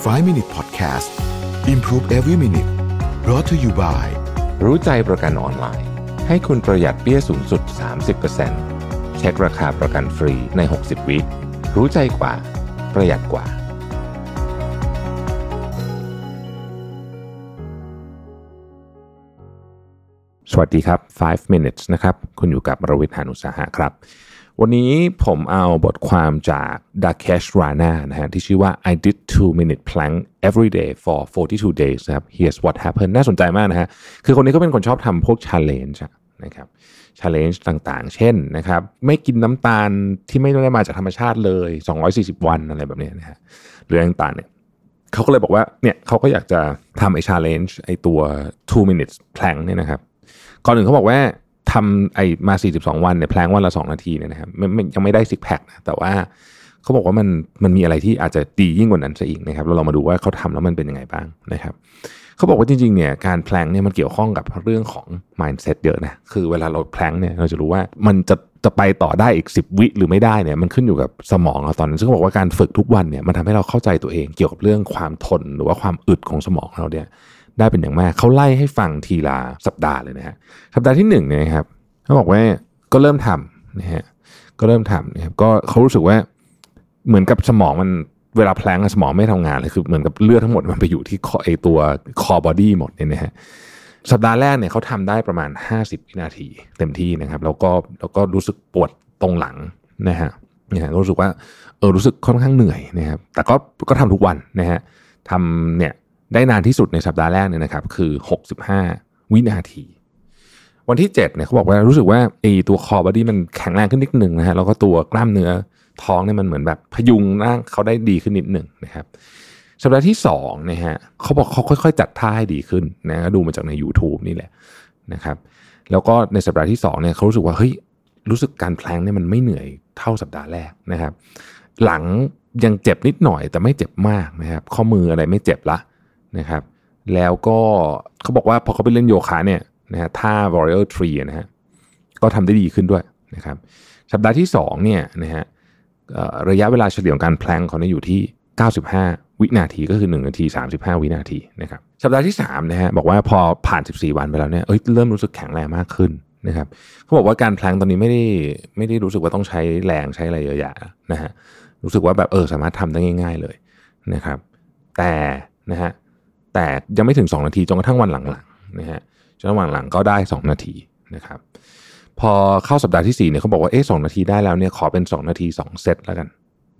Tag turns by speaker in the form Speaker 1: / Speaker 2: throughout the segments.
Speaker 1: 5 Minute Podcast Improve Every Minute brought to you by
Speaker 2: รู้ใจประกันออนไลน์ ให้คุณประหยัดเปี้ยสูงสุด 30%เช็คราคาประกันฟรีใน 60 วิรู้ใจกว่า ประหยัดกว่า สวัสดีครับ 5 minutes นะครับ คุณอยู่กับรวิทยานุสาหะครับ วันนี้ผมเอาบทความจาก Dakesh Rana นะฮะที่ชื่อว่า I did 2 minute plank every day for 42 days นะครับ Here's what happened น่าสนใจมากนะฮะ คือคนนี้ก็เป็นคนชอบทำพวก challenge นะครับ challenge ต่างๆ เช่นนะครับ ไม่กินน้ำตาลที่ไม่ได้มาจากธรรมชาติเลย 240 วันอะไรแบบนี้นะฮะหรือต่างๆเนี่ยเขาก็เลยบอกว่าเนี่ยเขาก็อยากจะทำไอ้ challenge ไอ้ตัว 2 minutes plank เนี่ยนะครับ ก่อนอื่นเขาบอกว่า ทำไอ้มา 42 วันเนี่ยแพลงวันละ 2 นาทีเนี่ยนะครับไม่ไม่ยังไม่ได้ซิกแพคนะแต่ว่าเขาบอกว่ามันมันมีอะไรที่อาจจะดียิ่งกว่านั้นซะอีกนะครับเราลองมาดูว่าเขาทำแล้วมันเป็นยังไงบ้างนะครับเขาบอกว่าจริงๆเนี่ยการแพลงเนี่ยมันเกี่ยวข้องกับเรื่องของ mindset เยอะนะคือเวลาเราแพลงเนี่ยเราจะรู้ว่ามันจะจะไปต่อได้อีก 10 วิหรือไม่ได้เนี่ยมันขึ้นอยู่กับสมองเราตอนนั้นซึ่งเขาบอกว่าการฝึกทุกวันเนี่ยมันทำให้เราเข้าใจตัวเองเกี่ยวกับเรื่องความทนหรือว่าความอึดของสมองเราเนี่ย ได้เป็นอย่างมากเขาไล่ให้ฟังทีละสัปดาห์เลยนะฮะสัปดาห์ที่หนึ่งเนี่ยครับเขาบอกว่าก็เริ่มทำนะฮะก็เริ่มทำนะครับก็เขารู้สึกว่าเหมือนกับสมองมันเวลา plank สมองไม่ทำงานเลยคือเหมือนกับเลือดทั้งหมดมันไปอยู่ที่ core ไอ้ตัว core body หมดเนี่ยนะฮะสัปดาห์แรกเนี่ยเขาทำได้ประมาณ 50 วินาทีเต็มที่นะครับ แล้วก็แล้วก็รู้สึกปวดตรงหลังนะฮะนะฮะรู้สึกว่าเออรู้สึกค่อนข้างเหนื่อยนะครับแต่ก็ก็ทำทุกวันนะฮะทำเนี่ย ได้นานที่สุดในสัปดาห์แรกเนี่ยนะครับคือ 65 วินาที วันที่ 7เนี่ยเขาบอกว่ารู้สึกว่าไอ้ตัวคอบอดี้มันแข็งแรงขึ้นนิดหนึ่งนะฮะแล้วก็ตัวกล้ามเนื้อท้องเนี่ยมันเหมือนแบบพยุงร่างเขาได้ดีขึ้นนิดหนึ่งนะครับสัปดาห์ที่2นะฮะเขาบอกเขาค่อยๆ จัดท่าให้ดีขึ้นนะดูมาจากใน YouTube นี่แหละนะครับ แล้วก็ในสัปดาห์ที่2เนี่ยเขารู้สึกว่าเฮ้ยรู้สึกการแพลงเนี่ยมันไม่เหนื่อยเท่าสัปดาห์แรกนะครับ หลังยังเจ็บนิดหน่อยแต่ไม่เจ็บมากนะครับ ข้อมืออะไรไม่เจ็บละ นะครับ แล้วก็เขาบอกว่าพอเขาไปเล่นโยคะเนี่ยนะฮะท่า warrior tree นะฮะก็ทำได้ดีขึ้นด้วยนะครับ สัปดาห์ที่2เนี่ยนะฮะระยะเวลาเฉลี่ยของการแพลงเขาเนี่ยอยู่ที่ 95 วินาทีก็คือ 1 นาที 35 วินาทีนะครับสัปดาห์ที่3นะฮะบอกว่าพอผ่าน 14 วันไปแล้วเนี่ยเอ้ยเริ่มรู้สึกแข็งแรงมากขึ้นนะครับเขาบอกว่าการแพลงตอนนี้ไม่ได้ไม่ได้รู้สึกว่าต้องใช้แรงใช้อะไรเยอะแยะนะฮะรู้สึกว่าแบบเออสามารถทำได้ง่าย ๆเลยนะครับ แต่นะฮะ แต่ยังไม่ถึง 2 นาทีจนกระทั่งวันหลังๆนะฮะจนระหว่างหลังก็ได้ 2 นาทีนะครับ พอเข้าสัปดาห์ที่4เนี่ยเขาบอกว่าเอ๊ะสนาทีได้แล้วเนี่ยขอเป็น 2 นาที 2 เซตแล้วกัน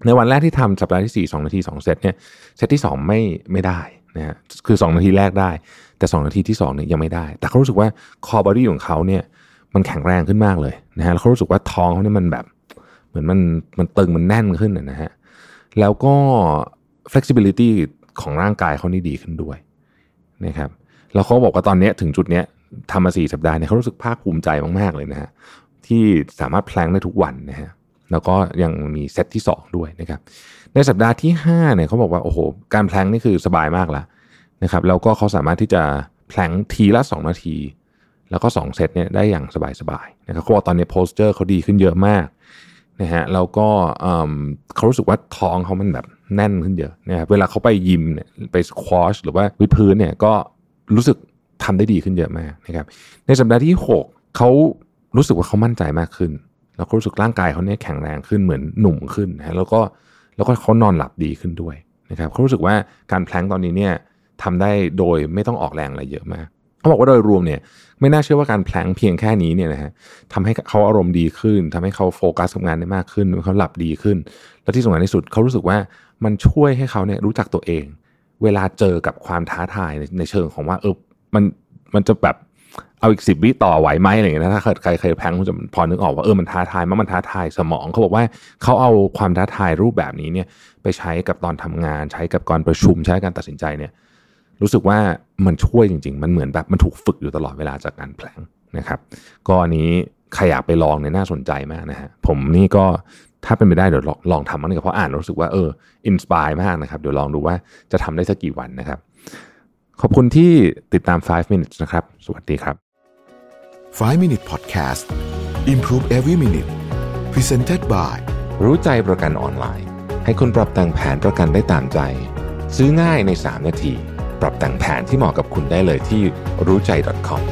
Speaker 2: ในวันแรกที่ทำสัปดาห์ที่ 4 2 นาที 2 เซตเนี่ยเซตที่ 2 ไม่ไม่ได้นะฮะคือ 2 นาทีแรกได้ แต่ 2 นาทีที่2เนี่ยยังไม่ได้ แต่เขารู้สึกว่า core body ของเขาเนี่ยมันแข็งแรงขึ้นมากเลยนะฮะแล้วเขารู้สึกว่าท้องเขาเนี่ยมันแบบ เหมือนมันมันตึงมันแน่นขึ้นนะฮะแล้วก็ flexibility ของร่างกายเขานี่ดีขึ้นด้วยนะครับแล้วเขาบอกว่าตอนนี้ถึงจุดนี้ทำมาสี่สัปดาห์เนี่ยเขารู้สึกภาคภูมิใจมากๆเลยนะฮะที่สามารถ plank ได้ทุกวันนะฮะแล้วก็ยังมีเซตที่ 2 ด้วยนะครับในสัปดาห์ที่5เนี่ยเขาบอกว่าโอ้โหการแพลงนี่คือสบายมากแล้วนะครับแล้วก็เขาสามารถที่จะแพลงทีละ 2 นาที แล้วก็ 2 เซตเนี่ยได้อย่างสบายๆนะครับเขาบอกตอนนี้โพสเจอร์เขาดีขึ้นเยอะมาก นะฮะแล้วก็เขารู้สึกว่าท้องเขามันแบบแน่นขึ้นเยอะนะครับเวลาเขาไปยิมเนี่ยไปควอชหรือว่าวิดพื้นเนี่ยก็รู้สึกทำได้ดีขึ้นเยอะมากนะครับในสัปดาห์ที่ 6เขารู้สึกว่าเขามั่นใจมากขึ้น แล้วก็รู้สึกร่างกายเขาเนี่ยแข็งแรงขึ้นเหมือนหนุ่มขึ้นนะแล้วก็แล้วก็เขานอนหลับดีขึ้นด้วยนะครับเขารู้สึกว่าการแพลงตอนนี้เนี่ยทำได้โดยไม่ต้องออกแรงอะไรเยอะมาก เขาบอกว่าโดยรวมเนี่ยไม่น่าเชื่อว่าการแพลงเพียงแค่นี้เนี่ยนะฮะทำให้เขาอารมณ์ดีขึ้นทำให้เขาโฟกัสกับงานได้มากขึ้นเขาหลับดีขึ้น และที่สำคัญที่สุดเขารู้สึกว่ามันช่วยให้เขาเนี่ยรู้จักตัวเอง เวลาเจอกับความท้าทายในเชิงของว่าเออมันมันจะแบบเอาอีกสิบวิต่อไหวไหมอะไรอย่างเงี้ยนะถ้าเกิดใครเคยแพงคงจะพอนึกออกว่าเออมันท้าทายมากมันท้าทายสมองเขาบอกว่าเขาเอาความท้าทายรูปแบบนี้เนี่ยไปใช้กับตอนทำงาน ใช้กับการประชุมใช้การตัดสินใจเนี่ย รู้สึกว่ามันช่วยจริง ๆ มันเหมือนแบบมันถูกฝึกอยู่ตลอดเวลาจากการแพลงนะครับ ก็อันนี้ใครอยากไปลองเนี่ยน่าสนใจมากนะฮะผมนี่ก็ถ้าเป็นไปได้เดี๋ยวลองทำมันก็เพราะอ่านรู้สึกว่าเอออินสปายมากนะครับ เดี๋ยวลองดูว่าจะทำได้สักกี่วันนะครับ ขอบคุณที่ติดตาม 5 minutes นะครับ สวัสดีครับ
Speaker 1: 5 Minute Podcast Improve Every Minute Presented by
Speaker 2: รู้ใจประกันออนไลน์ ให้คุณปรับแต่งแผนประกันได้ตามใจ ซื้อง่ายใน 3 นาที ปรับแต่งแผนที่เหมาะกับคุณได้เลยที่รู้ใจ .com